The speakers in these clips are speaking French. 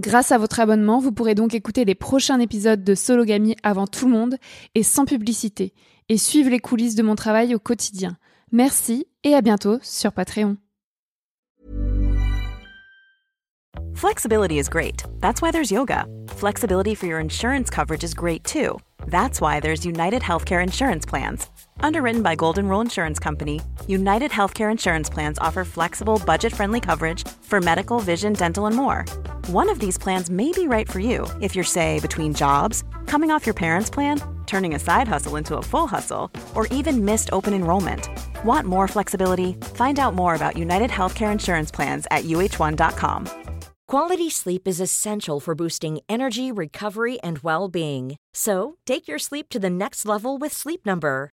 Grâce à votre abonnement, vous pourrez donc écouter les prochains épisodes de Sologamy avant tout le monde et sans publicité, et suivre les coulisses de mon travail au quotidien. Merci et à bientôt sur Patreon. Flexibility is great. That's why there's yoga. Flexibility for your insurance coverage is great too. That's why there's United Healthcare Insurance Plans. Underwritten by Golden Rule Insurance Company, United Healthcare Insurance Plans offer flexible, budget friendly coverage for medical, vision, dental, and more. One of these plans may be right for you if you're, say, between jobs, coming off your parents' plan, turning a side hustle into a full hustle, or even missed open enrollment. Want more flexibility? Find out more about United Healthcare Insurance Plans at uh1.com. Quality sleep is essential for boosting energy, recovery, and well being. So, take your sleep to the next level with Sleep Number.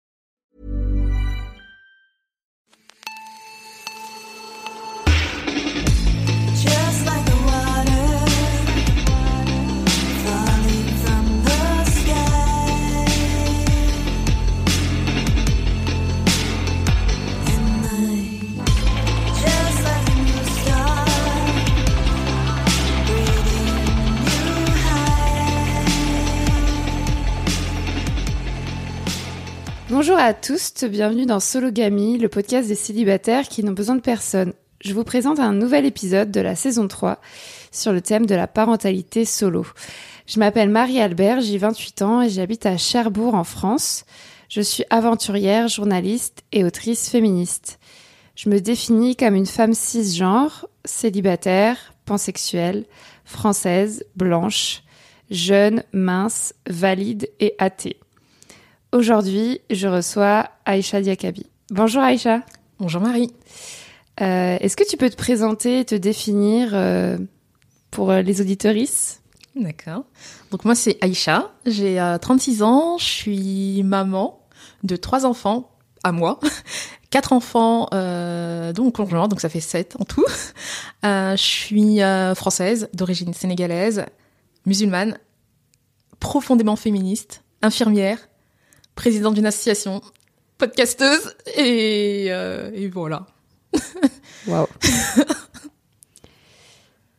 Bonjour à tous, bienvenue dans Sologamy, le podcast des célibataires qui n'ont besoin de personne. Je vous présente un nouvel épisode de la saison 3 sur le thème de la parentalité solo. Je m'appelle Marie-Albert, j'ai 28 ans et j'habite à Cherbourg en France. Je suis aventurière, journaliste et autrice féministe. Je me définis comme une femme cisgenre, célibataire, pansexuelle, française, blanche, jeune, mince, valide et athée. Aujourd'hui, je reçois Aïcha Diakabi. Bonjour Aïcha. Bonjour Marie. Euh, Est-ce que tu peux te présenter et te définir euh, pour euh, les auditorices? D'accord. Donc moi c'est Aïcha, j'ai euh, 36 ans, je suis maman de trois enfants à moi, quatre enfants euh, dont mon conjoint, donc ça fait sept en tout. Euh, je suis euh, française, d'origine sénégalaise, musulmane, profondément féministe, infirmière, présidente d'une association, podcasteuse et, euh, et voilà. Waouh.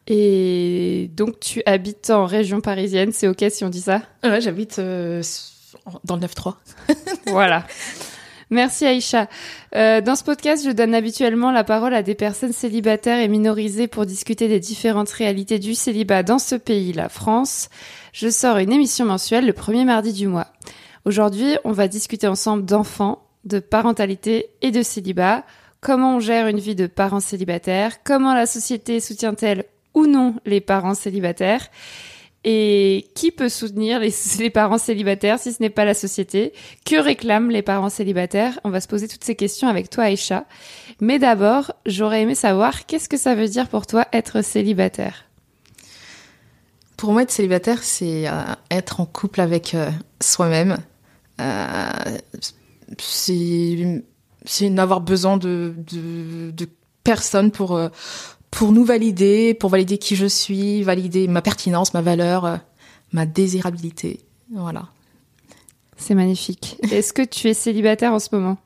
Et donc tu habites en région parisienne, c'est ok si on dit ça? Ouais, j'habite euh, dans le 9-3. Voilà. Merci Aïcha. Euh, dans ce podcast, je donne habituellement la parole à des personnes célibataires et minorisées pour discuter des différentes réalités du célibat dans ce pays, la France. Je sors une émission mensuelle le premier mardi du mois. Aujourd'hui, on va discuter ensemble d'enfants, de parentalité et de célibat. Comment on gère une vie de parents célibataires? Comment la société soutient-elle ou non les parents célibataires? Et qui peut soutenir les, les parents célibataires si ce n'est pas la société? Que réclament les parents célibataires? On va se poser toutes ces questions avec toi, Aïcha. Mais d'abord, j'aurais aimé savoir qu'est-ce que ça veut dire pour toi être célibataire? Pour moi, être célibataire, c'est euh, être en couple avec euh, soi-même. Euh, c'est n'avoir besoin de, de, de personne pour, euh, pour nous valider, pour valider qui je suis, valider ma pertinence, ma valeur, euh, ma désirabilité. Voilà. C'est magnifique. Est-ce que tu es célibataire en ce moment?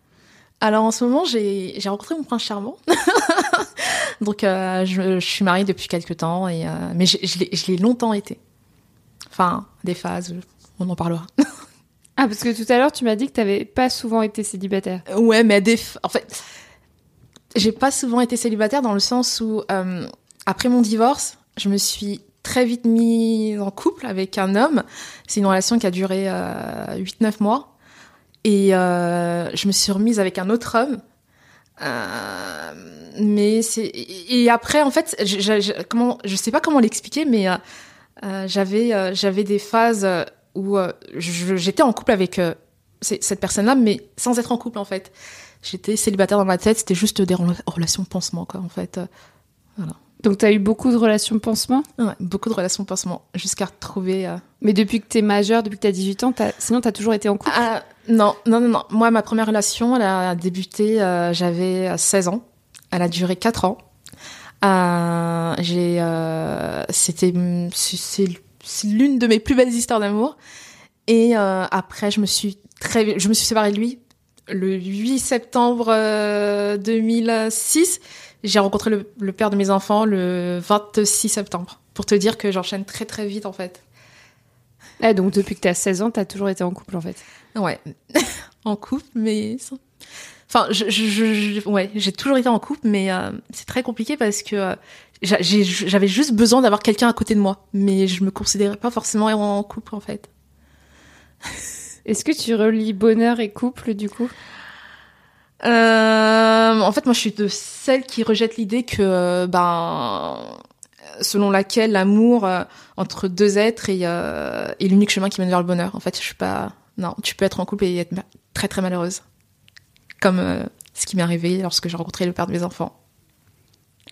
Alors en ce moment, j'ai rencontré mon prince charmant. Donc euh, je, je suis mariée depuis quelques temps, et, euh, mais je, je l'ai longtemps été. Enfin, des phases, on en parlera. Ah, parce que tout à l'heure, tu m'as dit que tu n'avais pas souvent été célibataire. Ouais, mais des en fait, j'ai pas souvent été célibataire dans le sens où euh, après mon divorce, je me suis très vite mise en couple avec un homme. C'est une relation qui a duré euh, 8-9 mois. Et euh, je me suis remise avec un autre homme. Euh, mais c'est et après en fait je, je, je- comment je sais pas comment l'expliquer mais j'avais j'avais des phases où euh, j'étais en couple avec euh, cette personne-là, mais sans être en couple en fait. J'étais célibataire dans ma tête, c'était juste des rela- relations pansement quoi en fait. Euh, Donc, tu as eu beaucoup de relations pansement? Ouais, beaucoup de relations pansement jusqu'à retrouver. Mais depuis que tu es majeure, depuis que tu as 18 ans, t'as- sinon tu as toujours été en couple? Ah, non, non, non, non. Moi, ma première relation, elle a débuté, j'avais euh, 16 ans. Elle a duré 4 ans. J'ai, c'était, c'est- l'une de mes plus belles histoires d'amour. Et euh, après, je me suis très, je me suis séparée de lui le 8 septembre euh, 2006. J'ai rencontré le, le père de mes enfants le 26 septembre. Pour te dire que j'enchaîne très très vite en fait. Ah, donc depuis que tu as 16 ans, tu as toujours été en couple en fait. Ouais, en couple, mais enfin, je, je, je- je- ouais, j'ai toujours été en couple, mais euh, c'est très compliqué parce que euh, j'avais juste besoin d'avoir quelqu'un à côté de moi, mais je me considérais pas forcément en couple en fait. Est-ce que tu relis bonheur et couple du coup? Euh, en fait, moi, je suis de celle qui rejette l'idée que, euh, ben, selon laquelle l'amour euh, entre deux êtres est, euh, est l'unique chemin qui mène vers le bonheur. En fait, je suis pas. Non, tu peux être en couple et être très très malheureuse, comme ce qui m'est arrivé lorsque j'ai rencontré le père de mes enfants.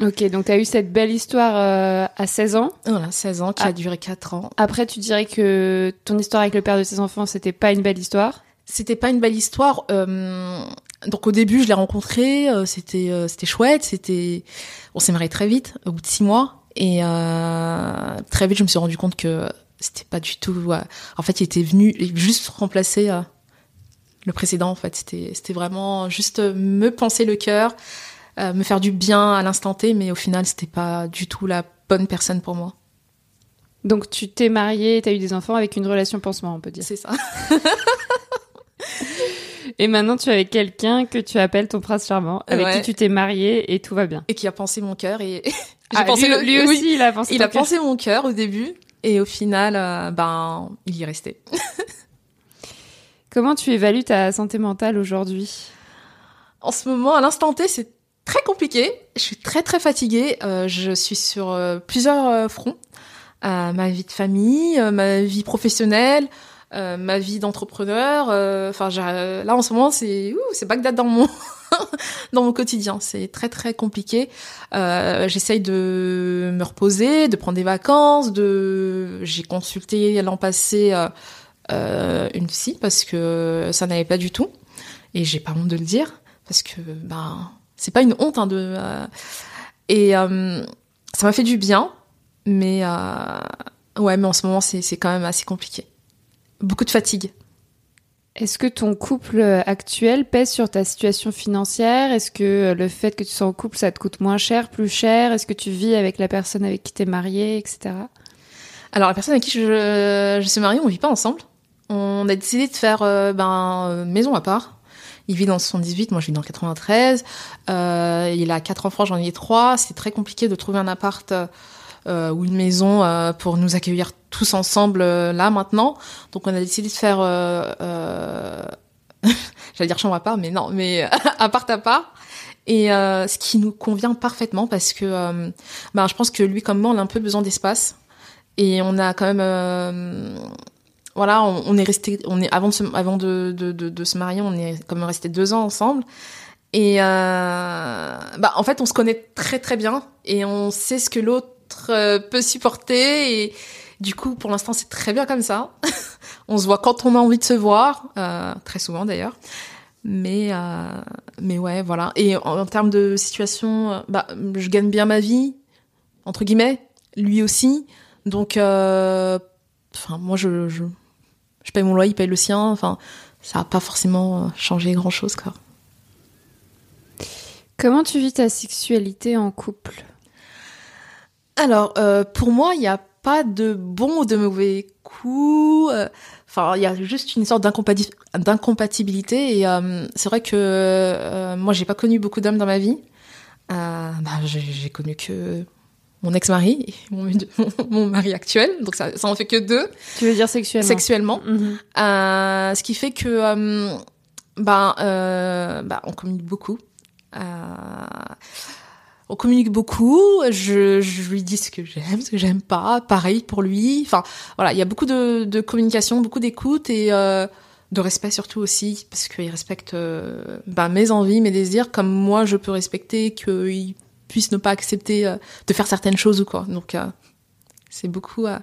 Ok, donc tu as eu cette belle histoire euh, à 16 ans. Voilà, 16 ans, qui Ah. a duré 4 ans. Après, tu dirais que ton histoire avec le père de tes enfants, c'était pas une belle histoire? C'était pas une belle histoire. euh, donc au début, je l'ai rencontré, euh, c'était euh, c'était chouette, c'était on s'est marié très vite, au bout de six mois, et euh, très vite, je me suis rendu compte que c'était pas du tout. euh, en fait, il était venu juste remplacer euh, le précédent. En fait, c'était c'était vraiment juste me penser le cœur, euh, me faire du bien à l'instant T, mais au final, c'était pas du tout la bonne personne pour moi. Donc tu t'es mariée, tu as eu des enfants avec une relation pansement, on peut dire. C'est ça. Et maintenant, tu es avec quelqu'un que tu appelles ton prince charmant, avec Ouais. qui tu t'es mariée et tout va bien. Et qui a pensé mon cœur et j'ai Ah, pensé lui, le- lui oui. aussi, il a pensé. Il a pensé mon cœur au début et au final, euh, ben, il y est resté. Comment tu évalues ta santé mentale aujourd'hui? En ce moment, à l'instant T, c'est très compliqué. Je suis très très fatiguée. Euh, je suis sur euh, plusieurs euh, fronts. Euh, ma vie de famille, euh, ma vie professionnelle, euh, ma vie d'entrepreneur. Enfin, là en ce moment, c'est c'est Bagdad dans mon dans mon quotidien. C'est très très compliqué. J'essaye de me reposer, de prendre des vacances. De j'ai consulté l'an passé une psy parce que ça n'allait pas du tout et j'ai pas honte de le dire parce que ben c'est pas une honte hein, de euh, et euh, ça m'a fait du bien mais euh, ouais mais en ce moment c'est quand même assez compliqué. Beaucoup de fatigue. Est-ce que ton couple actuel pèse sur ta situation financière? Est-ce que le fait que tu sois en couple, ça te coûte moins cher, plus cher? Est-ce que tu vis avec la personne avec qui t'es mariée, etc. alors la personne avec qui je, je suis mariée on vit pas ensemble. On a décidé de faire euh, ben maison à part il vit dans le 78, moi je vis dans le 93. Euh, il a quatre enfants, j'en ai trois. C'est très compliqué de trouver un appart euh, ou une maison euh, pour nous accueillir tous ensemble euh, là maintenant. Donc on a décidé de faire, euh, euh, j'allais dire chambre à part, mais non, mais appart à part. Et ce qui nous convient parfaitement parce que, ben, je pense que lui comme moi, on a un peu besoin d'espace. Et on a quand même, voilà, on, est resté, on est avant de se, marier, on est même resté deux ans ensemble. Et euh, bah en fait, on se connaît très très bien et on sait ce que l'autre euh, peut supporter. Et du coup, pour l'instant, c'est très bien comme ça. on se voit quand on a envie de se voir, euh, très souvent d'ailleurs. Mais euh, mais ouais, voilà. Et en, termes de situation, euh, bah je gagne bien ma vie entre guillemets, lui aussi. Donc, enfin, moi, je, je, je paye mon loyer, il paye le sien. Enfin, ça n'a pas forcément euh, changé grand chose, quoi. Comment tu vis ta sexualité en couple? Alors, euh, pour moi, il n'y a pas de bon ou de mauvais coup. euh, Enfin, il y a juste une sorte d'incompati- d'incompatibilité. Et euh, c'est vrai que euh, moi, j'ai pas connu beaucoup d'hommes dans ma vie. Euh, bah, j'ai connu que mon ex-mari et mon, mon mari actuel. Donc ça, ça en fait que deux Tu veux dire sexuellement? Sexuellement. Mhm. Euh, ce qui fait que euh, ben euh, bah, on communique beaucoup. Euh, on communique beaucoup. Je, je lui dis ce que j'aime, ce que j'aime pas. Pareil pour lui. Enfin voilà, il y a beaucoup de, de communication, beaucoup d'écoute et de respect surtout aussi parce qu'il respecte euh, ben, mes envies, mes désirs, comme moi je peux respecter qu'il puisse ne pas accepter euh, de faire certaines choses ou quoi. Donc euh, c'est beaucoup, euh,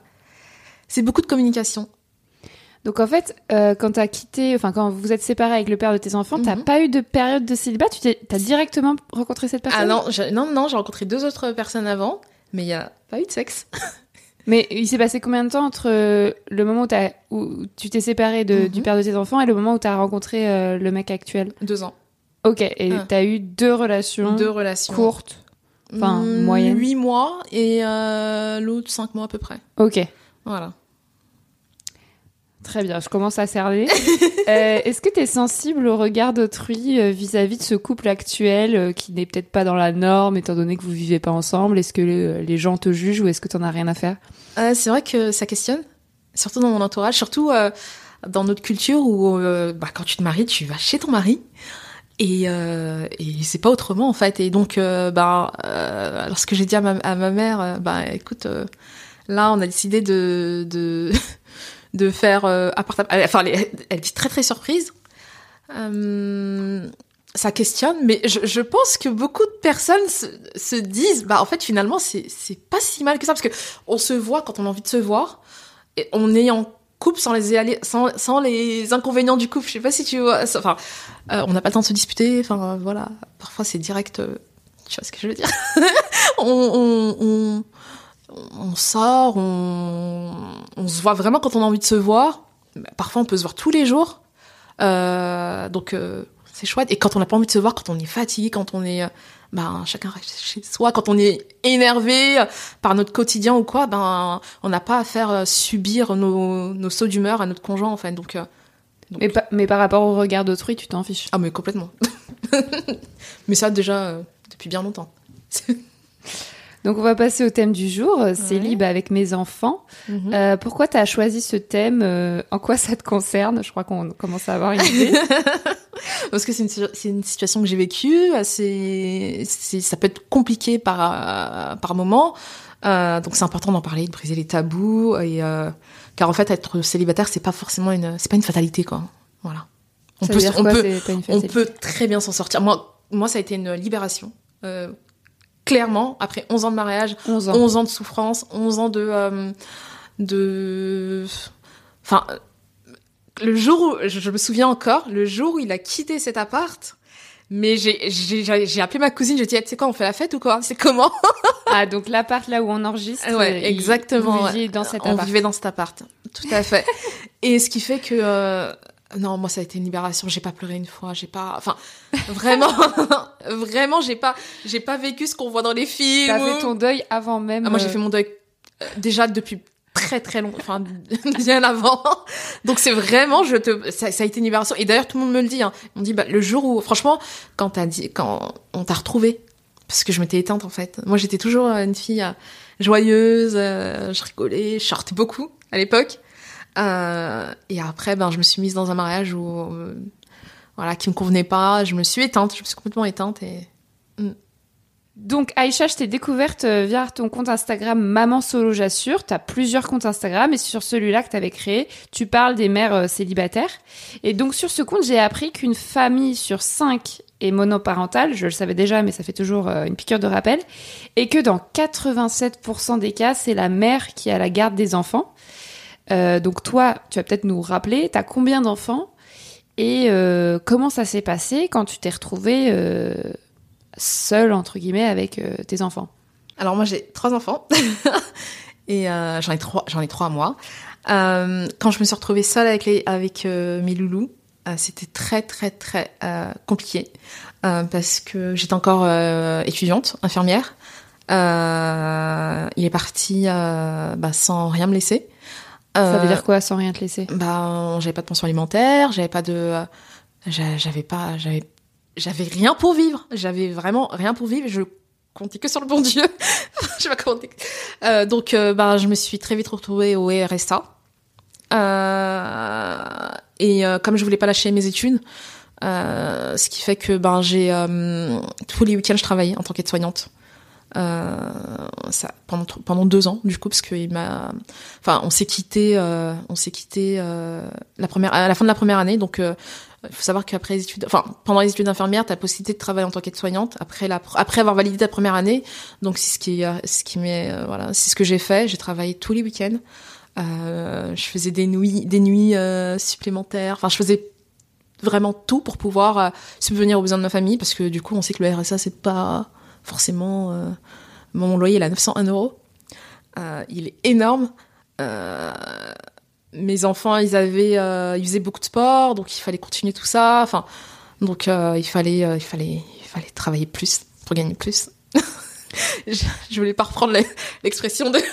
c'est beaucoup de communication. Donc en fait, quand t'as quitté, enfin quand vous êtes séparés avec le père de tes enfants, t'as Mhm. pas eu de période de célibat? Tu t'as directement rencontré cette personne? Ah non, j'ai- non, non, j'ai rencontré deux autres personnes avant, mais il y a pas eu de sexe. Mais il s'est passé combien de temps entre le moment où, où tu t'es séparé de, Mhm. du père de tes enfants et le moment où t'as rencontré euh, le mec actuel? Deux ans. Ok, et Ah. t'as eu deux relations Deux relations. courtes? Enfin, Hmm, moyennes. Huit mois et euh, l'autre cinq mois à peu près. Ok, Voilà. très bien, je commence à cerner. Euh, Est-ce que t'es sensible au regard d'autrui euh, vis-à-vis de ce couple actuel qui n'est peut-être pas dans la norme étant donné que vous vivez pas ensemble? Est-ce que les gens te jugent ou est-ce que t'en as rien à faire? Euh, c'est vrai que ça questionne, surtout dans mon entourage, surtout euh, dans notre culture où bah, quand tu te maries, tu vas chez ton mari. Et, euh, et c'est pas autrement en fait. Et donc, euh, bah, euh, lorsque j'ai dit à ma, mère, euh, bah écoute, euh, là on a décidé de de, faire euh, appartement. Enfin, elle, elle dit très très surprise. Euh, ça questionne, mais je, je pense que beaucoup de personnes se, se disent, bah en fait finalement c'est c'est pas si mal que ça parce que on se voit quand on a envie de se voir et on est couple sans les sans, sans les inconvénients du couple. Je sais pas si tu vois. Enfin, euh, on n'a pas le temps de se disputer. Enfin voilà, parfois c'est direct. euh, tu vois ce que je veux dire? On, sort, on, se voit vraiment quand on a envie de se voir. Parfois on peut se voir tous les jours. Euh, donc c'est chouette. Et quand on n'a pas envie de se voir, quand on est fatigué, quand on est, ben chacun reste chez soi, quand on est énervé par notre quotidien ou quoi, ben on n'a pas à faire euh, subir nos, nos sauts d'humeur à notre conjoint en fait. Donc, euh, donc- mais, pa- mais par rapport au regard d'autrui, tu t'en fiches ah mais complètement. mais ça déjà euh, depuis bien longtemps. Donc on va passer au thème du jour, euh, c'est Ouais. libre avec mes enfants. Mhm. Euh, pourquoi tu as choisi ce thème euh, En quoi ça te concerne? Je crois qu'on commence à avoir une idée. Parce que c'est une, c'est une situation que j'ai vécue, ça peut être compliqué par, par moment. Euh, donc c'est important d'en parler, de briser les tabous, et, car en fait être célibataire c'est pas forcément une, c'est pas une fatalité quoi. Voilà. On peut, on quoi, peut, on peut très bien s'en sortir. Moi, moi ça a été une libération. Euh, clairement, après 11 ans de mariage, 11 ans. 11 ans de souffrance, 11 ans de euh, de enfin le jour où je, me souviens encore, le jour où il a quitté cet appart, mais j'ai j'ai j'ai j'ai appelé ma cousine, je lui ai dit Eh, tu sais quoi, on fait la fête ou quoi? C'est comment? Ah, donc l'appart là où on enregistre, Ah Ouais, exactement, vous ouais. viviez dans cet On appart. vivait dans cet appart. Tout à fait. Et ce qui fait que euh, non, moi ça a été une libération, j'ai pas pleuré une fois, j'ai pas enfin vraiment vraiment j'ai pas j'ai pas vécu ce qu'on voit dans les films. T'as fait ton deuil avant même. Ah, moi, j'ai euh, fait mon deuil euh, déjà depuis très très long, enfin bien avant. Donc c'est vraiment, je te, ça, ça a été une libération. Et d'ailleurs, tout le monde me le dit. Hein. On dit, bah, le jour où, franchement, quand t'as dit, quand on t'a retrouvé, parce que je m'étais éteinte en fait. Moi, j'étais toujours euh, une fille joyeuse, euh, je rigolais, je sortais beaucoup à l'époque. Euh, et après, ben, je me suis mise dans un mariage où, euh, voilà, qui me convenait pas. Je me suis éteinte, je me suis complètement éteinte et Donc Aïcha, je t'ai découverte euh, via ton compte Instagram Maman Solo J'assure. Tu as plusieurs comptes Instagram et sur celui-là que tu avais créé, tu parles des mères euh, célibataires. Et donc sur ce compte, j'ai appris qu'une famille sur cinq est monoparentale. Je le savais déjà, mais ça fait toujours une piqûre de rappel. Et que dans 87% des cas, c'est la mère qui a la garde des enfants. Euh, donc toi, tu vas peut-être nous rappeler, tu as combien d'enfants et euh, comment ça s'est passé quand tu t'es retrouvée euh, seule, entre guillemets, avec tes enfants? Alors moi j'ai trois enfants et j'en ai trois, j'en ai trois moi. Quand je me suis retrouvée seule avec les, avec mes loulous, c'était très très très compliqué parce que j'étais encore étudiante, infirmière. Il est parti bah, sans rien me laisser. Ça Euh, veut dire quoi sans rien te laisser? bah, j'avais pas de pension alimentaire, j'avais pas de, j'a- j'avais pas, j'avais, j'avais rien pour vivre. J'avais vraiment rien pour vivre. Je comptais que sur le bon Dieu. je sais pas comment. Euh, donc, euh, bah, je me suis très vite retrouvée au RSA. Euh, et euh, comme je voulais pas lâcher mes études, euh, ce qui fait que ben j'ai euh, tous les week-ends je travaillais en tant qu'aide-soignante. Euh, ça pendant pendant deux ans du coup parce qu'il m'a enfin on s'est quitté euh, on s'est quitté euh, la première à la fin de la première année. Donc il faut savoir qu'après les études enfin pendant les études d'infirmière tu as la possibilité de travailler en tant qu'aide-soignante après la après avoir validé ta première année. Donc c'est ce qui ce qui m'est euh, voilà c'est ce que j'ai fait. J'ai travaillé tous les week-ends. Euh, je faisais des nuits des nuits euh, supplémentaires. Enfin je faisais vraiment tout pour pouvoir subvenir aux besoins de ma famille parce que du coup on sait que le RSA c'est pas forcément euh, mon loyer est à 901 euros. Euh, il est énorme. Euh, mes enfants ils avaient ils faisaient beaucoup de sport donc il fallait continuer tout ça. Enfin donc il fallait il fallait il fallait travailler plus pour gagner plus. Je, je voulais pas reprendre l'expression de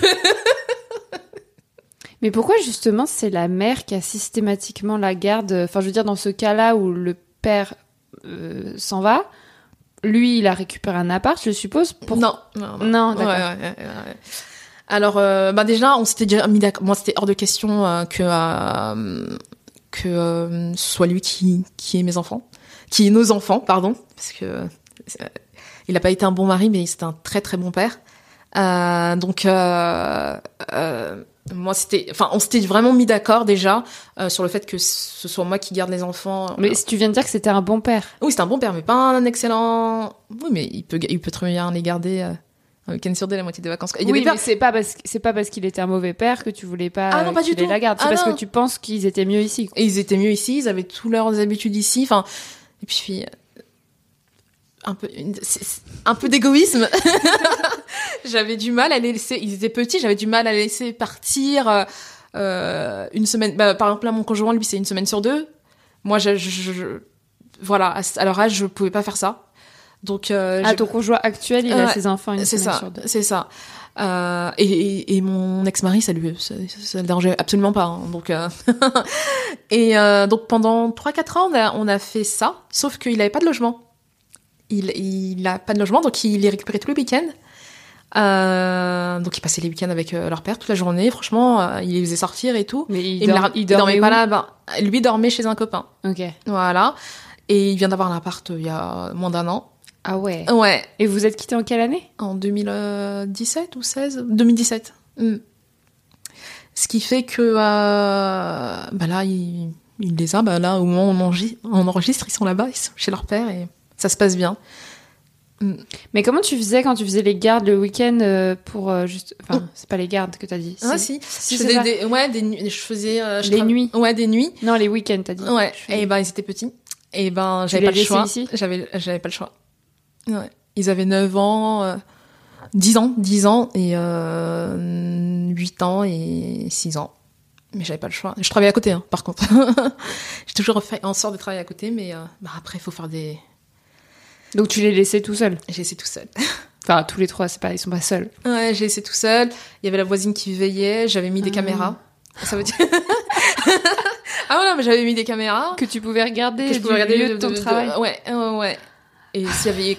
Mais pourquoi justement c'est la mère qui a systématiquement la garde? Enfin, je veux dire, dans ce cas-là où le père s'en va, lui, il a récupéré un appart, je suppose. Pour... Non, non, non. Non, d'accord. Ouais, ouais, ouais, ouais. Alors, euh, bah déjà, on s'était déjà mis d'accord. Moi, c'était hors de question euh, que euh, que euh, ce soit lui qui qui ait mes enfants, qui ait nos enfants, pardon, parce que il n'a pas été un bon mari, mais c'était un très très bon père. Donc, euh, euh, moi, c'était, enfin, on s'était vraiment mis d'accord déjà euh, sur le fait que ce soit moi qui garde les enfants. Mais si tu viens de dire que c'était un bon père. Oui, c'est un bon père, mais pas un excellent. Oui, mais il peut, il peut très bien les garder euh, un week-end sur deux, la moitié des vacances. Il y a oui, des pères- mais c'est pas parce c'est pas parce qu'il était un mauvais père que tu voulais pas. Ah non, pas du tout. la garde. C'est Ah parce non. que tu penses qu'ils étaient mieux ici. quoi. Et ils étaient mieux ici, ils avaient tous leurs habitudes ici. Enfin, et puis un peu, une- un peu d'égoïsme. j'avais du mal à les laisser. Ils étaient petits, j'avais du mal à les laisser partir euh, euh, une semaine. Bah, par exemple, là, mon conjoint, lui, c'est une semaine sur deux. Moi, je, je- je- voilà, à, leur âge, je pouvais pas faire ça. Donc, euh, Ah, ton conjoint actuel, il a ses enfants une c'est semaine ça, sur deux. c'est ça. Euh, et, et, et mon ex-mari, ça lui, ça, ça le dérangeait absolument pas. hein. donc, euh, et euh, donc pendant 3-4 ans, on a, on a fait ça, sauf qu'il avait pas de logement. Il, il a pas de logement, donc il les récupérait tous les week-ends. Euh, donc il passait les week-ends avec euh, leur père toute la journée. Franchement, euh, il les faisait sortir et tout. Mais il, Et il dormait pas là-bas. Lui dormait chez un copain. Ok. Voilà. Et il vient d'avoir l'appart euh, il y a moins d'un an. Ah ouais. Ouais. Et vous êtes quittés en quelle année? En 2017 ou 16 2017. Mm. Ce qui fait que bah là, il, il les a. Bah là, au moment où on, enregistre, on enregistre, ils sont là-bas, ils sont chez leur père et ça se passe bien. Mais comment tu faisais quand tu faisais les gardes le week-end euh, pour euh, juste. Enfin, c'est pas les gardes que t'as dit. Ah si, Si, je c'est faisais ça. des, ouais, des nuits. Je faisais euh, je Les tra- nuits. Ouais, des nuits. Non, les week-ends, t'as dit. Ouais. Et ben ils étaient petits. Et ben Tu j'avais pas le choix. J'avais j'avais pas le choix. Ouais. Ils avaient 9 ans, euh, 10 ans, 10 ans et euh, 8 ans et 6 ans. Mais j'avais pas le choix. Je travaillais à côté, hein, par contre. J'ai toujours fait en sorte de travailler à côté, mais euh, bah, après, il faut faire des. Donc tu les laissais tout seul. J'ai laissé tout seul. Enfin, tous les trois, c'est pas, ils sont pas seuls. Ouais, j'ai laissé tout seul. Il y avait la voisine qui veillait. J'avais mis des Ah. caméras. Ça veut dire. ah ouais, non, mais j'avais mis des caméras. Que tu pouvais regarder que je pouvais regarder lieu de, ton travail. Ouais, ouais, ouais. Et s'il y avait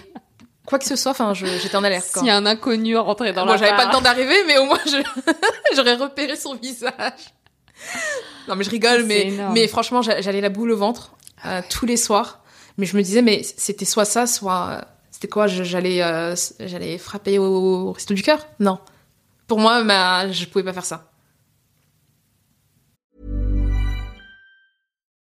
quoi que ce soit, enfin, j'étais en alerte. S'il y a un inconnu rentré dans Moi, la j'avais pas le temps d'arriver, mais au moins, je- j'aurais repéré son visage. Non, mais je rigole, mais, énorme. mais franchement, j'a- j'allais la boule au ventre euh, tous les soirs. Mais je me disais, mais c'était soit ça, soit c'était quoi euh, j'allais frapper au, resto du cœur? Non. Pour moi, bah, je pouvais pas faire ça.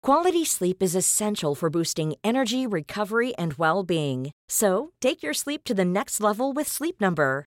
Quality sleep is essential for boosting energy, recovery, and well being. So, take your sleep to the next level with Sleep Number.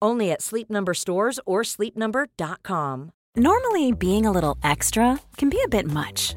Only at Sleep Number stores or sleepnumber.com. Normally, being a little extra can be a bit much,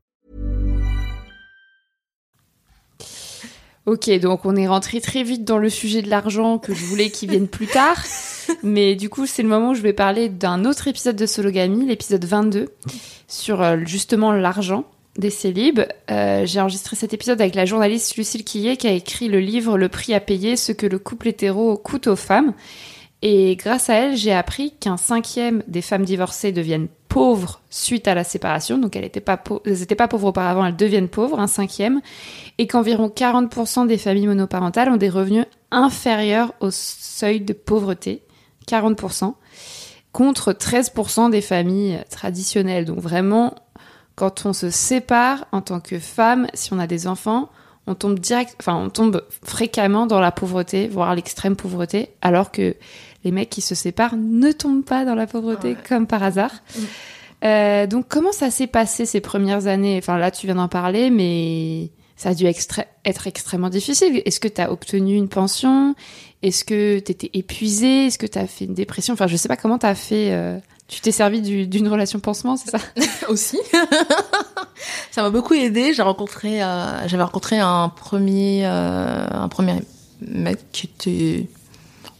Ok, donc on est rentré très vite dans le sujet de l'argent que je voulais qu'il vienne plus tard. Mais du coup, c'est le moment où je vais parler d'un autre épisode de Sologamy, l'épisode 22, sur euh, justement l'argent des célibes. Euh, J'ai enregistré cet épisode avec la journaliste Lucille Quillet qui a écrit le livre Le prix à payer, ce que le couple hétéro coûte aux femmes. Et grâce à elle, j'ai appris qu'un cinquième des femmes divorcées deviennent pauvres suite à la séparation. Donc elles n'étaient pas, pauvres auparavant, elles deviennent pauvres, un cinquième. Et qu'environ 40% des familles monoparentales ont des revenus inférieurs au seuil de pauvreté. 40%. Contre 13% des familles traditionnelles. Donc vraiment, quand on se sépare en tant que femme, si on a des enfants, on tombe direct, enfin, on tombe fréquemment dans la pauvreté, voire l'extrême pauvreté, alors que les mecs qui se séparent ne tombent pas dans la pauvreté comme par hasard. Euh, donc, comment ça s'est passé ces premières années? Enfin, là, tu viens d'en parler, mais ça a dû extra- être extrêmement difficile. Est-ce que tu as obtenu une pension? Est-ce que tu étais épuisée? Est-ce que tu as fait une dépression? Enfin, je sais pas comment tu as fait. euh, Tu t'es servi du- d'une relation pansement, c'est ça? Aussi. ça m'a beaucoup aidé. J'ai rencontré, euh, j'avais rencontré un premier, un premier mec qui était,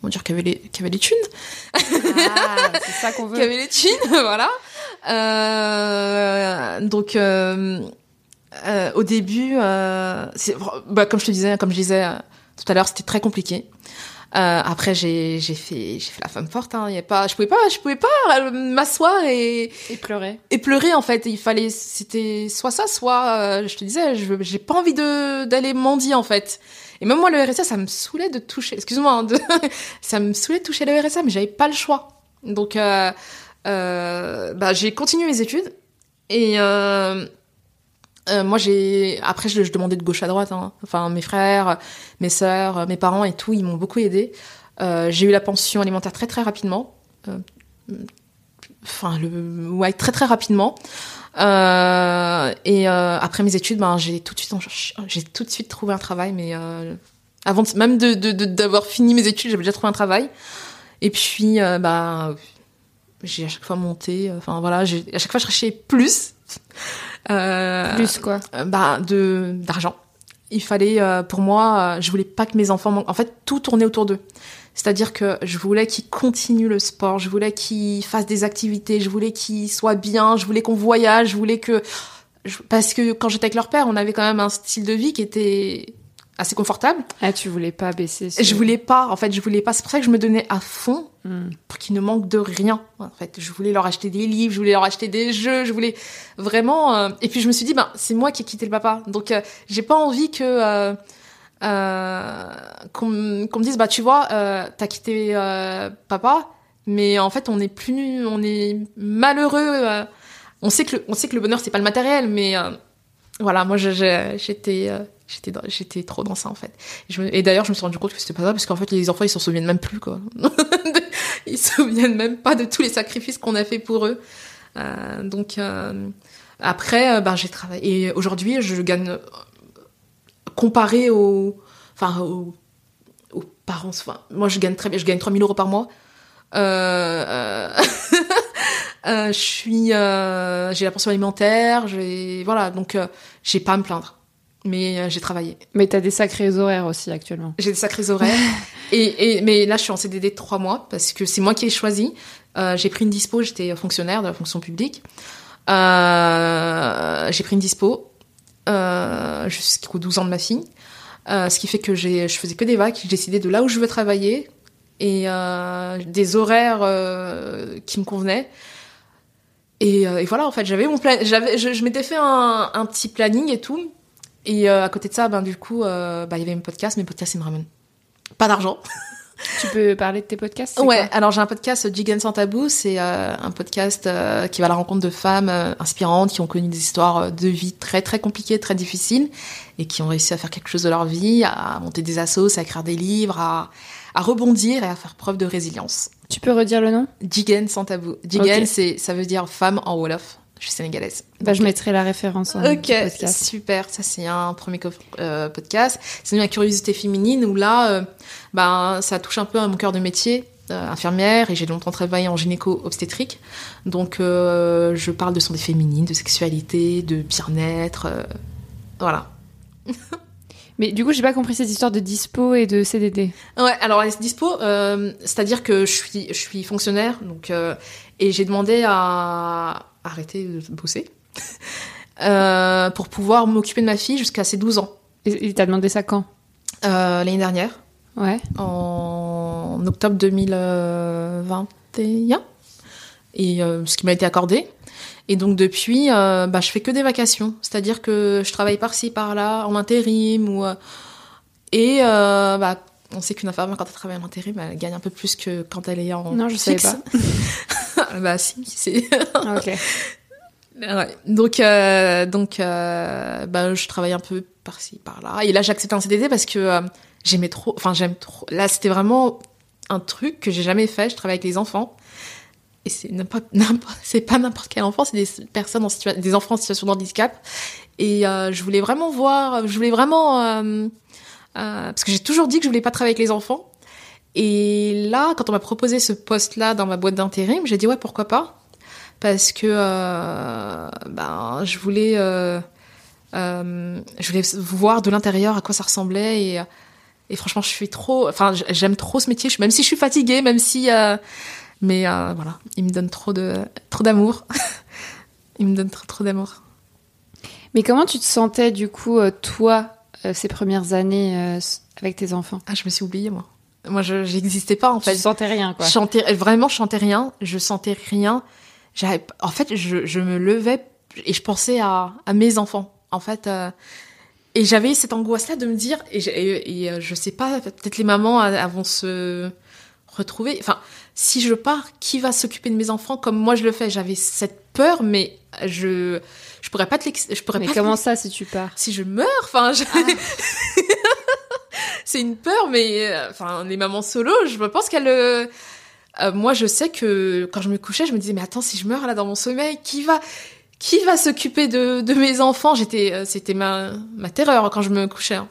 on va dire, qui avait les, qui avait les thunes, Ah, c'est ça qu'on qui avait les thunes, voilà. Euh, donc, euh, euh, au début, bah, comme je te disais, comme je disais tout à l'heure, c'était très compliqué. Euh, après, j'ai, j'ai fait, j'ai fait la femme forte. Hein. Y a pas, je pouvais pas, je pouvais pas euh, m'asseoir et Et pleurer. et pleurer en fait il fallait c'était soit ça soit euh, je te disais je j'ai pas envie de d'aller mendier en fait et même moi le RSA ça me saoulait de toucher excuse-moi hein, de ça me saoulait de toucher le RSA mais j'avais pas le choix donc euh, euh, bah j'ai continué mes études et euh, euh, moi j'ai après je, je demandais de gauche à droite hein. enfin mes frères mes sœurs mes parents et tout ils m'ont beaucoup aidé. Euh, j'ai eu la pension alimentaire très très rapidement. Euh, enfin le ouais très très rapidement. Et après mes études ben j'ai tout de suite j'ai tout de suite trouvé un travail mais avant même de d'avoir fini mes études j'avais déjà trouvé un travail. Et puis bah j'ai à chaque fois monté enfin voilà à chaque fois je cherchais plus euh, Plus quoi euh, bah de d'argent il fallait euh, pour moi euh, je voulais pas que mes enfants manquent. en fait tout tournait autour d'eux c'est-à-dire que je voulais qu'ils continuent le sport, je voulais qu'ils fassent des activités, je voulais qu'ils soient bien, je voulais qu'on voyage, je voulais que... Parce que quand j'étais avec leur père, on avait quand même un style de vie qui était assez confortable. Ah, tu voulais pas baisser. ce- Je voulais pas, en fait, je voulais pas. C'est pour ça que je me donnais à fond Hmm. pour qu'ils ne manquent de rien. En fait, je voulais leur acheter des livres, je voulais leur acheter des jeux, je voulais vraiment. euh, Et puis je me suis dit, ben c'est moi qui ai quitté le papa, donc euh, j'ai pas envie que euh, euh, qu'on me dise, bah tu vois, t'as quitté papa, mais en fait on est plus, on est malheureux. on sait que le, on sait que le bonheur c'est pas le matériel, mais voilà, moi j'étais j'étais j'étais trop dans ça en fait. Et, d'ailleurs je me suis rendu compte que c'était pas ça parce qu'en fait les enfants ils s'en souviennent même plus quoi. ils se souviennent même pas de tous les sacrifices qu'on a fait pour eux. Euh, donc euh, après euh, ben j'ai travaillé et aujourd'hui je gagne comparé aux enfin aux, parents enfin moi je gagne très bien je gagne 3000 euros par mois je suis, j'ai la pension alimentaire, j'ai, voilà, donc euh, j'ai pas à me plaindre. Mais euh, j'ai travaillé. Mais t'as des sacrés horaires aussi actuellement. J'ai des sacrés horaires. et, et, mais là, je suis en CDD de trois mois parce que c'est moi qui ai choisi. Euh, j'ai pris une dispo, j'étais fonctionnaire de la fonction publique. Euh, j'ai pris une dispo jusqu'aux 12 ans de ma fille. Ce qui fait que j'ai, je faisais que des vagues. J'ai décidé de là où je veux travailler et des horaires qui me convenaient. Et, et voilà, en fait, j'avais mon plan, j'avais, je, je m'étais fait un, un petit planning et tout. Et euh, à côté de ça, ben du coup, euh, bah, il y avait mes podcasts. Mes podcasts, ils me ramènent pas d'argent. Tu peux parler de tes podcasts Ouais, alors j'ai un podcast Jigen sans tabou, c'est euh, un podcast euh, qui va à la rencontre de femmes inspirantes qui ont connu des histoires de vie très très compliquées, très difficiles et qui ont réussi à faire quelque chose de leur vie, à monter des assos, à écrire des livres, à, à rebondir et à faire preuve de résilience. Tu peux redire le nom? Jigen sans tabou. Jigen, c'est ça veut dire femme en wolof. Je suis sénégalaise. Bah, je mettrai la référence en Ok, super. Ça, c'est un premier euh, podcast. C'est la curiosité féminine où là, euh, ben, ça touche un peu à mon cœur de métier, euh, infirmière, et j'ai longtemps travaillé en gynéco-obstétrique. Donc, euh, je parle de santé féminine, de sexualité, de bien-être. voilà. Mais du coup, j'ai pas compris cette histoire de dispo et de CDD. Ouais, alors les dispo, c'est-à-dire que je suis, je suis fonctionnaire, donc et j'ai demandé à arrêter de bosser euh, pour pouvoir m'occuper de ma fille jusqu'à ses 12 ans. Et et t'as demandé ça quand? Euh, L'année dernière, Ouais. en octobre 2021, et euh, ce qui m'a été accordé. Et donc depuis, euh, bah, je fais que des vacations, c'est-à-dire que je travaille par-ci par-là en intérim ou euh, et bah, on sait qu'une infirmière quand elle travaille en intérim, elle gagne un peu plus que quand elle est en Non, je savais fixe. bah si, c'est Ah, ok. Ouais. Donc, euh, donc, euh, bah, je travaille un peu par-ci, par-là. Et là, j'ai accepté un CDD parce que euh, j'aimais trop. Enfin, j'aime trop. Là, c'était vraiment un truc que j'ai jamais fait. Je travaille avec les enfants. Et c'est c'est pas n'importe quel enfant, c'est des personnes en situa- des enfants en situation de handicap. Et euh, je voulais vraiment voir, je voulais vraiment, parce que j'ai toujours dit que je voulais pas travailler avec les enfants. Et là, quand on m'a proposé ce poste-là dans ma boîte d'intérim, j'ai dit ouais, pourquoi pas? Parce que euh, ben je voulais euh, euh, je voulais voir de l'intérieur à quoi ça ressemblait et et franchement je suis trop enfin j'aime trop ce métier. Même si je suis fatiguée même si mais voilà. Il me donne trop de trop d'amour. Il me donne trop trop d'amour. Mais comment tu te sentais du coup, toi, ces premières années avec tes enfants? Ah je me suis oubliée moi moi je j'existais pas en fait. sentais rien, quoi. Je chantais vraiment je chantais rien. Je sentais rien. J'avais en fait je, je me levais et je pensais à, à mes enfants en fait euh, et j'avais cette angoisse là de me dire et, et, et, euh, je sais pas peut-être les mamans euh, elles vont se retrouver. Enfin si je pars qui va s'occuper de mes enfants comme moi je le fais? J'avais cette peur mais je je pourrais pas te l'ex- je pourrais Mais pas te comment ça, si tu pars? Si je meurs, enfin, je- c'est une peur, mais euh, enfin, les mamans solo, je pense qu'elles. euh, euh, moi, je sais que quand je me couchais, je me disais, mais attends, si je meurs là dans mon sommeil, qui va, qui va s'occuper de, mes enfants? J'étais, euh, c'était ma, ma terreur quand je me couchais. hein.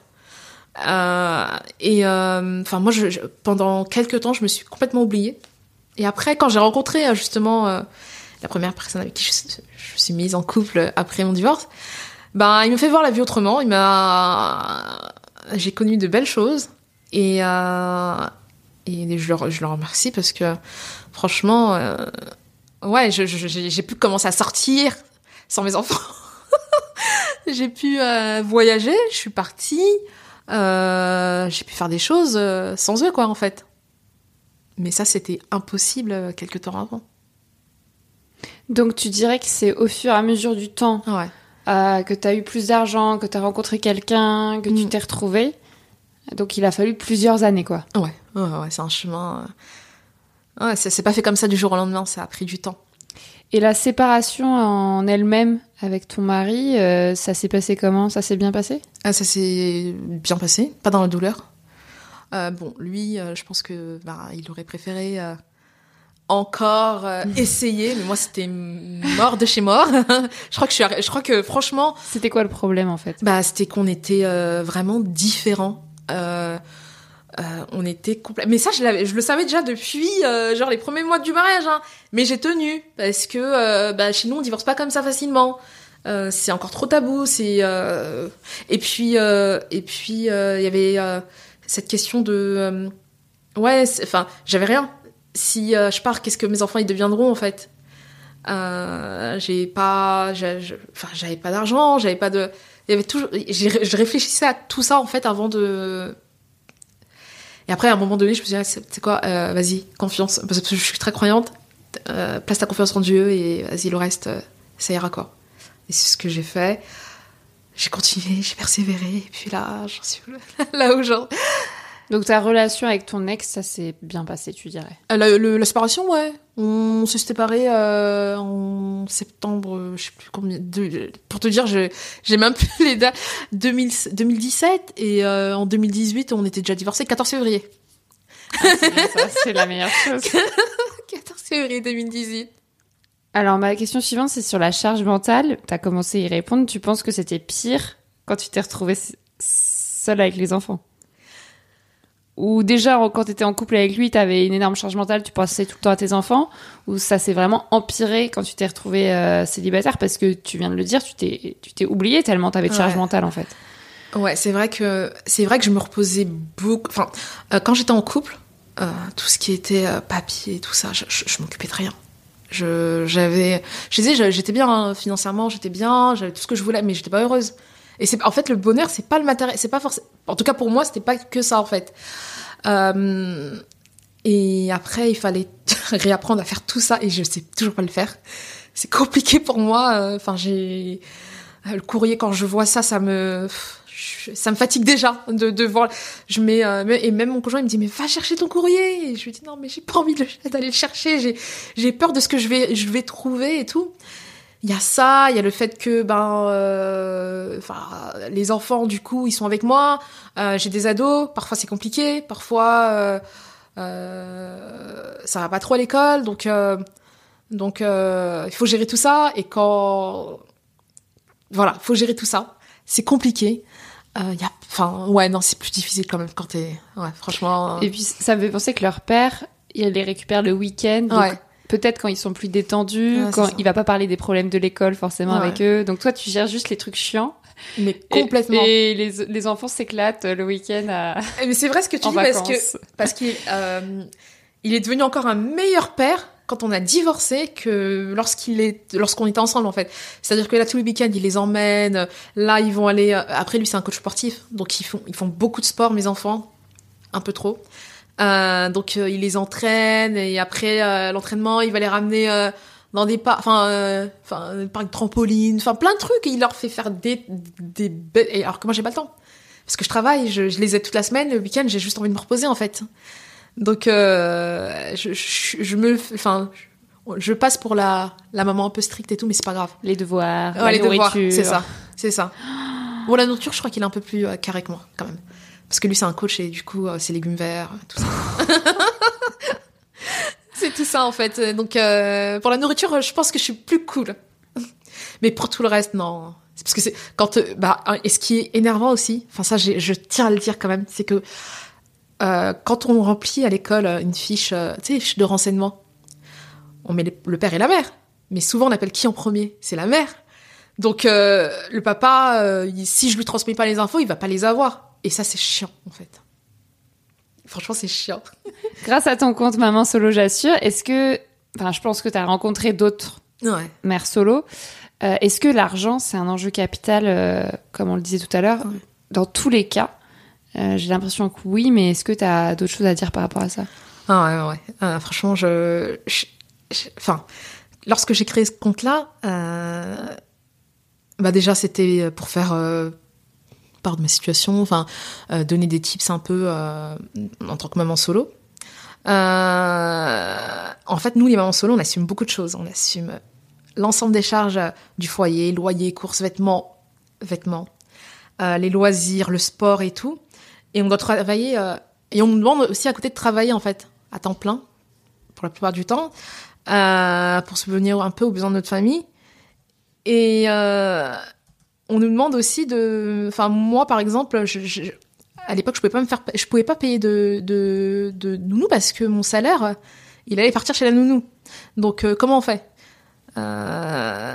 Et enfin, moi, pendant quelques temps, je me suis complètement oubliée. Et après, quand j'ai rencontré justement la première personne avec qui je, je suis mise en couple après mon divorce, ben, il me fait voir la vie autrement. Il m'a, j'ai connu de belles choses et euh, et je le, je remercie parce que franchement, euh, ouais, j'ai pu commencer à sortir sans mes enfants. j'ai pu euh, voyager, je suis partie, j'ai pu faire des choses sans eux, quoi, en fait. Mais ça, c'était impossible quelques temps avant. Donc tu dirais que c'est au fur et à mesure du temps Ouais. Euh, que tu as eu plus d'argent, que tu as rencontré quelqu'un, que tu Mm. t'es retrouvé. Donc il a fallu plusieurs années, quoi. Ouais, ouais, ouais, c'est un chemin. euh, Ouais, ça s'est pas fait comme ça du jour au lendemain, ça a pris du temps. Et la séparation en elle-même avec ton mari, euh, ça s'est passé comment? Ça s'est bien passé? Ah, ça s'est bien passé, pas dans la douleur. Euh, bon, lui, euh, je pense que bah, il aurait préféré encore euh, essayer, mais moi c'était mort de chez mort. je crois que je suis, arri- je crois que franchement, C'était quoi le problème en fait? bah c'était qu'on était euh, vraiment différents. Euh, euh, on était complet. Mais ça, je, le savais déjà depuis genre les premiers mois du mariage. Hein. Mais j'ai tenu parce que bah, chez nous, on divorce pas comme ça facilement. C'est encore trop tabou. C'est et puis et puis il y avait cette question de ouais. Enfin, j'avais rien. Si euh, je pars, qu'est-ce que mes enfants ils deviendront en fait? Euh, J'ai pas, j'avais pas d'argent, j'avais pas de. Il toujours. Je réfléchissais à tout ça en fait avant de et après, à un moment donné, je me suis dit, ah, c'est c'est quoi, euh, vas-y, confiance, parce que je suis très croyante, place ta confiance en Dieu et vas-y, le reste, ça ira quoi. Et c'est ce que j'ai fait. J'ai continué, j'ai persévéré, et puis là, j'en suis là aujourd'hui. Donc ta relation avec ton ex, ça s'est bien passé, tu dirais. Euh, La, le- la séparation, ouais. On s'est séparés euh, en septembre, euh, je sais plus combien. de- pour te dire, j'ai même plus les dates. 2000 2017 et euh, en 2018, on était déjà divorcés. 14 février. Ça, c'est la meilleure chose. 14 février 2018. Alors ma question suivante, c'est sur la charge mentale. Tu as commencé à y répondre. Tu penses que c'était pire quand tu t'es retrouvée seule avec les enfants? Ou déjà, quand tu étais en couple avec lui, tu avais une énorme charge mentale, tu pensais tout le temps à tes enfants? Ou ça s'est vraiment empiré quand tu t'es retrouvée euh, célibataire? Parce que tu viens de le dire, tu t'es, tu t'es oublié tellement tu avais de charge Ouais. mentale en fait. Ouais, c'est vrai que c'est vrai que je me reposais beaucoup. Enfin, euh, quand j'étais en couple, euh, tout ce qui était papier, tout ça, je, je, je m'occupais de rien. Je j'avais, je disais, j'étais bien hein, financièrement, j'étais bien, j'avais tout ce que je voulais, mais j'étais pas heureuse. Et c'est en fait le bonheur, c'est pas le matériel, c'est pas forcément. En tout cas pour moi, c'était pas que ça en fait. Euh, et après, il fallait réapprendre à faire tout ça, et je sais toujours pas le faire. C'est compliqué pour moi. euh, Enfin, j'ai euh, le courrier quand je vois ça, ça me ça me fatigue déjà de, de voir. Je mets et même mon conjoint il me dit mais va chercher ton courrier. Et je lui dis non mais j'ai pas envie d'aller le chercher. J'ai j'ai peur de ce que je vais je vais trouver et tout. Il y a ça, il y a le fait que ben euh, enfin les enfants du coup ils sont avec moi. Euh, j'ai des ados, parfois c'est compliqué, parfois euh, euh, ça va pas trop à l'école donc euh, donc euh, il faut gérer tout ça et quand voilà, faut gérer tout ça. C'est compliqué. Euh, y a, enfin, ouais, non, c'est plus difficile quand même quand t'es, ouais, franchement. Et puis ça me fait penser que leur père, il les récupère le week-end. donc Ouais. Peut-être quand ils sont plus détendus, Ouais, quand il va pas parler des problèmes de l'école forcément Ouais. avec eux. Donc toi, tu gères juste les trucs chiants. mais complètement. Et, les, les enfants s'éclatent le week-end à, Eh, Mais c'est vrai ce que tu dis parce que parce qu'il euh, il est devenu encore un meilleur père quand on a divorcé que lorsqu'il est lorsqu'on était ensemble en fait. C'est-à-dire que là tous les week-ends il les emmène. Là ils vont aller. euh, Après lui c'est un coach sportif donc ils font ils font beaucoup de sport mes enfants un peu trop. Euh, donc euh, il les entraîne et après euh, l'entraînement il va les ramener dans des parcs, enfin, enfin, de trampoline, enfin plein de trucs. Et il leur fait faire des des et Alors que moi j'ai pas le temps parce que je travaille, je, je les aide toute la semaine. Le week-end j'ai juste envie de me reposer en fait. Donc je, je, je me, enfin, je passe pour la la maman un peu stricte et tout, mais c'est pas grave. les devoirs, Ouais, la les devoirs, nourriture. c'est ça, c'est ça. Bon, la nourriture, je crois qu'il est un peu plus carré que moi, quand même. Parce que lui, c'est un coach et du coup, euh, c'est légumes verts, tout ça. c'est tout ça, en fait. Donc, euh, pour la nourriture, je pense que je suis plus cool. Mais pour tout le reste, non. C'est parce que c'est quand euh, bah et ce qui est énervant aussi, enfin ça je tiens à le dire quand même, c'est que quand on remplit à l'école une fiche, de renseignement, on met le père et la mère, mais souvent on appelle qui en premier? C'est la mère. Donc le papa, si je lui transmets pas les infos, il va pas les avoir. Et ça c'est chiant en fait. Franchement c'est chiant. Grâce à ton compte Maman Solo, j'assure, est-ce que, enfin, je pense que tu as rencontré d'autres Ouais. mères solo. Euh, est-ce que l'argent, c'est un enjeu capital, euh, comme on le disait tout à l'heure, Ouais. dans tous les cas Euh, J'ai l'impression que oui, mais est-ce que tu as d'autres choses à dire par rapport à ça? Ah ouais, ouais, ouais. Franchement, je, enfin, lorsque j'ai créé ce compte-là, bah déjà c'était pour faire part de ma situation, enfin, euh, donner des tips un peu euh, en tant que maman solo. Euh, en fait, nous les mamans solo, on assume beaucoup de choses. On assume l'ensemble des charges du foyer, loyer, courses, vêtements, vêtements, les loisirs, le sport et tout. Et on doit travailler. et on nous demande aussi à côté de travailler en fait à temps plein pour la plupart du temps pour subvenir un peu aux besoins de notre famille. Et on nous demande aussi de. Enfin moi par exemple, à l'époque, je pouvais pouvais pas payer de, nounou parce que mon salaire, il allait partir chez la nounou. Donc, euh, comment on fait? Euh,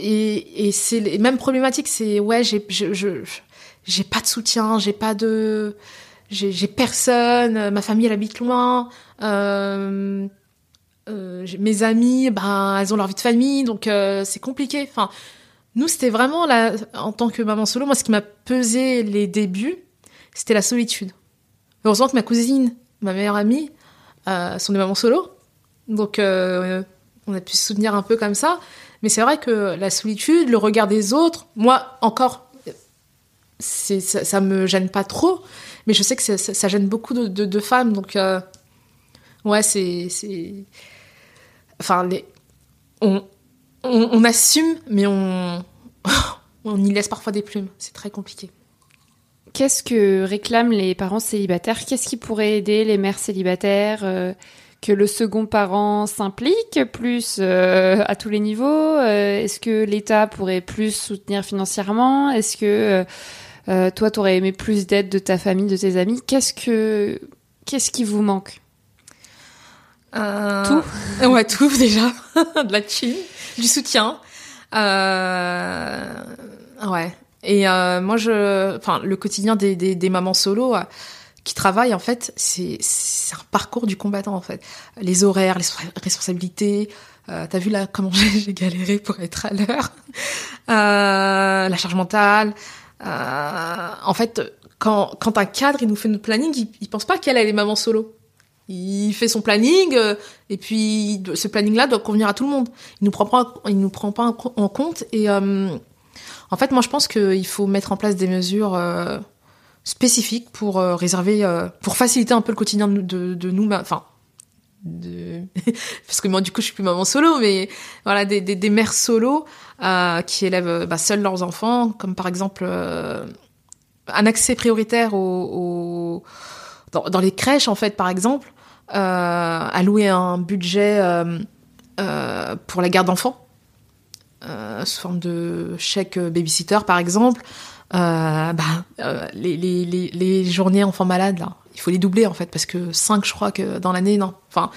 Et, et c'est les mêmes problématiques. C'est ouais, j'ai, pas de soutien, j'ai pas de, j'ai, personne. euh, Ma famille, elle habite loin. Mes amis, ben, elles ont leur vie de famille, donc c'est compliqué. Nous, c'était vraiment la, en tant que maman solo, moi, ce qui m'a pesé les débuts, c'était la solitude. Heureusement que ma cousine, ma meilleure amie, euh, sont des mamans solo, donc euh, on a pu se soutenir un peu comme ça. Mais c'est vrai que la solitude, le regard des autres, moi encore, ça, ça me gêne pas trop, mais je sais que ça, gêne beaucoup de, femmes, donc euh, ouais, c'est c'est enfin les on, on, assume, mais on, on y laisse parfois des plumes. C'est très compliqué. Qu'est-ce que réclament les parents célibataires? Qu'est-ce qui pourrait aider les mères célibataires euh, Que le second parent s'implique plus euh, à tous les niveaux? Euh, Est-ce que l'État pourrait plus soutenir financièrement? Est-ce que toi, t'aurais aimé plus d'aide de ta famille, de tes amis? Qu'est-ce que qu'est-ce qui vous manque? Tout Ouais, tout déjà. de la thune, du soutien. Euh... Ouais. Et euh, moi, je, enfin, le quotidien des, des, des mamans solo euh, qui travaillent, en fait, c'est un parcours du combattant, en fait. Les horaires, les resp- responsabilités. Euh, T'as vu là comment j'ai galéré pour être à l'heure. Euh, la charge mentale. Euh, en fait, quand, quand un cadre il nous fait notre planning, il, il pense pas qu'elle elle est maman solo. Il fait son planning euh, et puis ce planning-là doit convenir à tout le monde. Il nous prend pas, il nous prend pas en co- en compte et euh, en fait, moi je pense qu'il faut mettre en place des mesures euh, spécifiques pour euh, réserver, euh, pour faciliter un peu le quotidien de, de, de nous, enfin. De... parce que moi du coup je suis plus maman solo mais voilà des, des, des mères solo euh, qui élèvent bah, seules leurs enfants comme par exemple un accès prioritaire au, au- dans, dans les crèches en fait par exemple allouer un budget euh, euh, pour la garde d'enfants euh, sous forme de chèque babysitter par exemple. Euh, bah, euh, les, journées enfants malades là il faut les doubler en fait parce que 5 je crois que dans l'année non. Enfin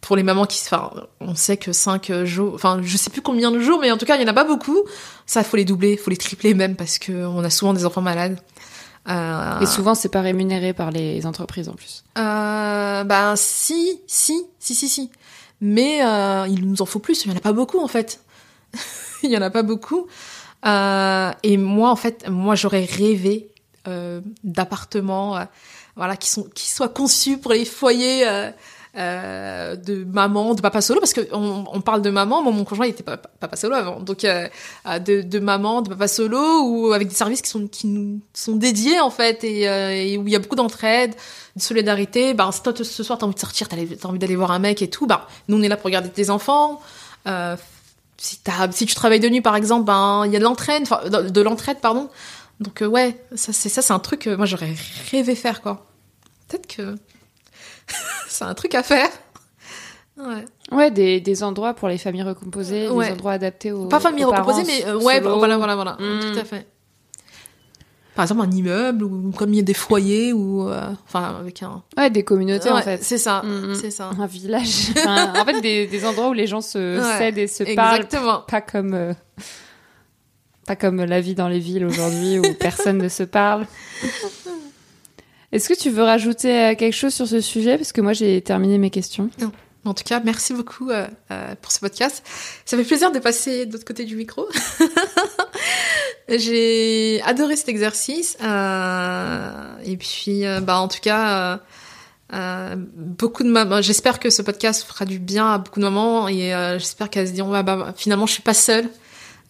pour les mamans qui enfin on sait que 5 jours enfin je sais plus combien de jours mais en tout cas il y en a pas beaucoup. Ça faut les doubler faut les tripler même parce que on a souvent des enfants malades euh, Et souvent, c'est pas rémunéré par les entreprises en plus. euh, ben si, si, si, si, si. Mais euh, il nous en faut plus. Il y en a pas beaucoup en fait. il y en a pas beaucoup. Euh, et moi en fait, moi j'aurais rêvé euh, d'appartements, voilà, qui sont qui soient conçus pour les foyers. Euh, de maman, de papa solo, parce que on, parle de maman. Mon conjoint il était papa, papa solo avant, donc euh, de, maman, de papa solo, ou avec des services qui sont qui nous sont dédiés en fait, et, euh, et où il y a beaucoup d'entraide, de solidarité. Ben, si toi ce soir t'as envie de sortir, t'as envie d'aller voir un mec et tout, ben nous on est là pour regarder tes enfants. Si si tu travailles de nuit par exemple, ben il y a de l'entraide, de, de l'entraide pardon. Donc ouais, ça c'est ça c'est un truc que moi j'aurais rêvé faire quoi. Peut-être que c'est un truc à faire. Ouais. Ouais, des, des endroits pour les familles recomposées, Ouais. des endroits adaptés aux Pas famille aux recomposée, parents mais euh, ouais, solo. voilà, voilà, voilà, Mm. tout à fait. Par exemple, un immeuble ou comme il y a des foyers ou euh, enfin avec un. Ouais, des communautés en fait. C'est ça, Mm, mm. c'est ça. Un village. Enfin, en fait, des, des endroits où les gens se cèdent et se parlent. Exactement. Pas comme, euh, pas comme la vie dans les villes aujourd'hui où personne ne se parle. Est-ce que tu veux rajouter euh, quelque chose sur ce sujet? Parce que moi, j'ai terminé mes questions. En tout cas, merci beaucoup euh, euh, pour ce podcast. Ça fait plaisir de passer de l'autre côté du micro. J'ai adoré cet exercice. et puis, bah, en tout cas, beaucoup de. J'espère que ce podcast fera du bien à beaucoup de mamans et j'espère qu'elles se diront ah, bah, finalement, je suis pas seule.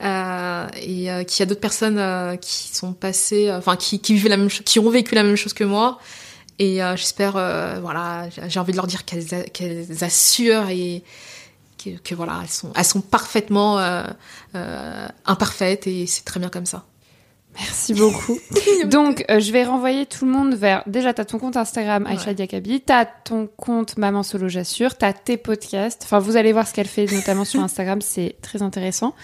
Euh, et euh, qu'il y a d'autres personnes euh, qui sont passées, enfin qui, qui vivent la même chose, qui ont vécu la même chose que moi. Et j'espère, voilà, j'ai- envie de leur dire qu'elles assurent et que, que voilà, elles sont, elles sont parfaitement imparfaites et c'est très bien comme ça. Merci beaucoup. Donc, euh, je vais renvoyer tout le monde vers. Déjà, t'as ton compte Instagram, Aïcha Ouais. Diakabi. T'as ton compte Maman Solo, j'assure. T'as tes podcasts. Enfin, vous allez voir ce qu'elle fait, notamment sur Instagram. C'est très intéressant.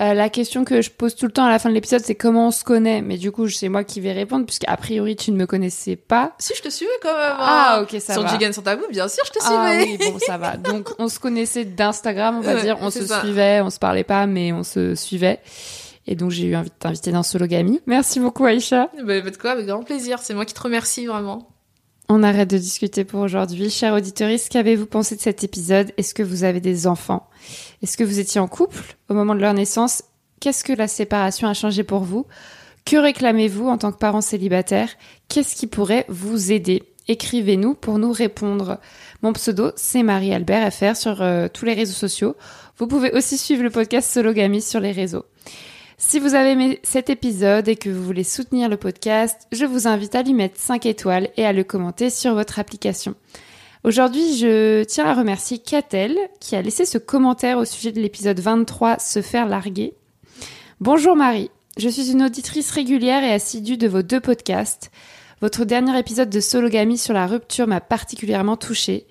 Euh, la question que je pose tout le temps à la fin de l'épisode, c'est comment on se connaît. Mais du coup, c'est moi qui vais répondre, puisque a priori, tu ne me connaissais pas. Si je te suivais quand même. Ah, hein. ok, ça Sur va. Jigen sans tabou, bien sûr, je te Ah suivais. oui, bon, ça va. Donc, on se connaissait d'Instagram, on va Ouais, dire. On se ça. suivait, on se parlait pas, mais on se suivait. Et donc, j'ai eu envie de t'inviter dans Sologamy. Merci beaucoup, Aïcha. Bah, bah, de quoi, avec grand plaisir. C'est moi qui te remercie vraiment. On arrête de discuter pour aujourd'hui. Chers auditeurs, qu'avez-vous pensé de cet épisode? Est-ce que vous avez des enfants? Est-ce que vous étiez en couple au moment de leur naissance? Qu'est-ce que la séparation a changé pour vous? Que réclamez-vous en tant que parents célibataires? Qu'est-ce qui pourrait vous aider? Écrivez-nous pour nous répondre. Mon pseudo, c'est Marie-Albert FR sur euh, tous les réseaux sociaux. Vous pouvez aussi suivre le podcast Sologamy sur les réseaux. Si vous avez aimé cet épisode et que vous voulez soutenir le podcast, je vous invite à lui mettre 5 étoiles et à le commenter sur votre application. Aujourd'hui, je tiens à remercier Catel qui a laissé ce commentaire au sujet de l'épisode 23 Se faire larguer. Bonjour Marie, je suis une auditrice régulière et assidue de vos deux podcasts. Votre dernier épisode de Sologamy sur la rupture m'a particulièrement touchée.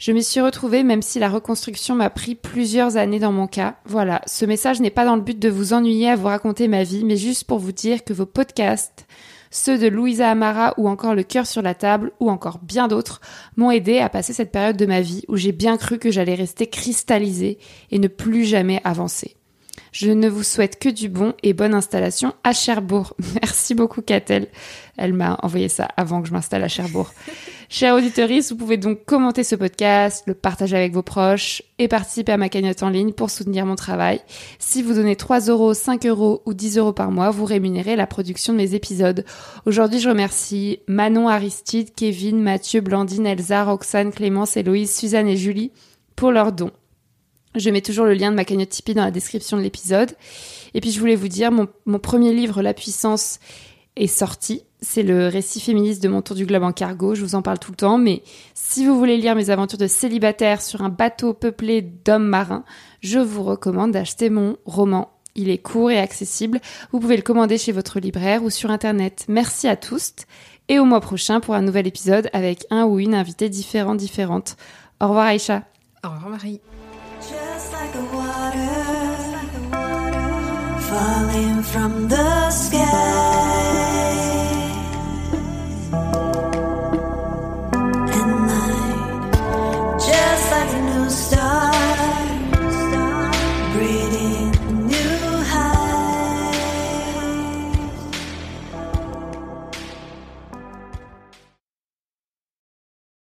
Je m'y suis retrouvée même si la reconstruction m'a pris plusieurs années dans mon cas. Voilà, ce message n'est pas dans le but de vous ennuyer à vous raconter ma vie, mais juste pour vous dire que vos podcasts, ceux de Louisa Amara ou encore Le cœur sur la table ou encore bien d'autres, m'ont aidé à passer cette période de ma vie où j'ai bien cru que j'allais rester cristallisée et ne plus jamais avancer. Je ne vous souhaite que du bon et bonne installation à Cherbourg. Merci beaucoup, Catel. Elle m'a envoyé ça avant que je m'installe à Cherbourg. Chers auditeurs, vous pouvez donc commenter ce podcast, le partager avec vos proches et participer à ma cagnotte en ligne pour soutenir mon travail. Si vous donnez 3 euros, 5 euros ou 10 euros par mois, vous rémunérez la production de mes épisodes. Aujourd'hui, je remercie Manon Aristide, Kevin, Mathieu, Blandine, Elsa, Roxane, Clémence, Héloïse, Suzanne et Julie pour leurs dons. Je mets toujours le lien de ma cagnotte Tipeee dans la description de l'épisode. Et puis je voulais vous dire, mon, premier livre, La puissance, est sorti. C'est le récit féministe de mon tour du globe en cargo. Je vous en parle tout le temps. Mais si vous voulez lire mes aventures de célibataire sur un bateau peuplé d'hommes marins, je vous recommande d'acheter mon roman. Il est court et accessible. Vous pouvez le commander chez votre libraire ou sur internet. Merci à tous et au mois prochain pour un nouvel épisode avec un ou une invitée différente différente. Au revoir Aïcha. Au revoir, Marie. falling from the sky.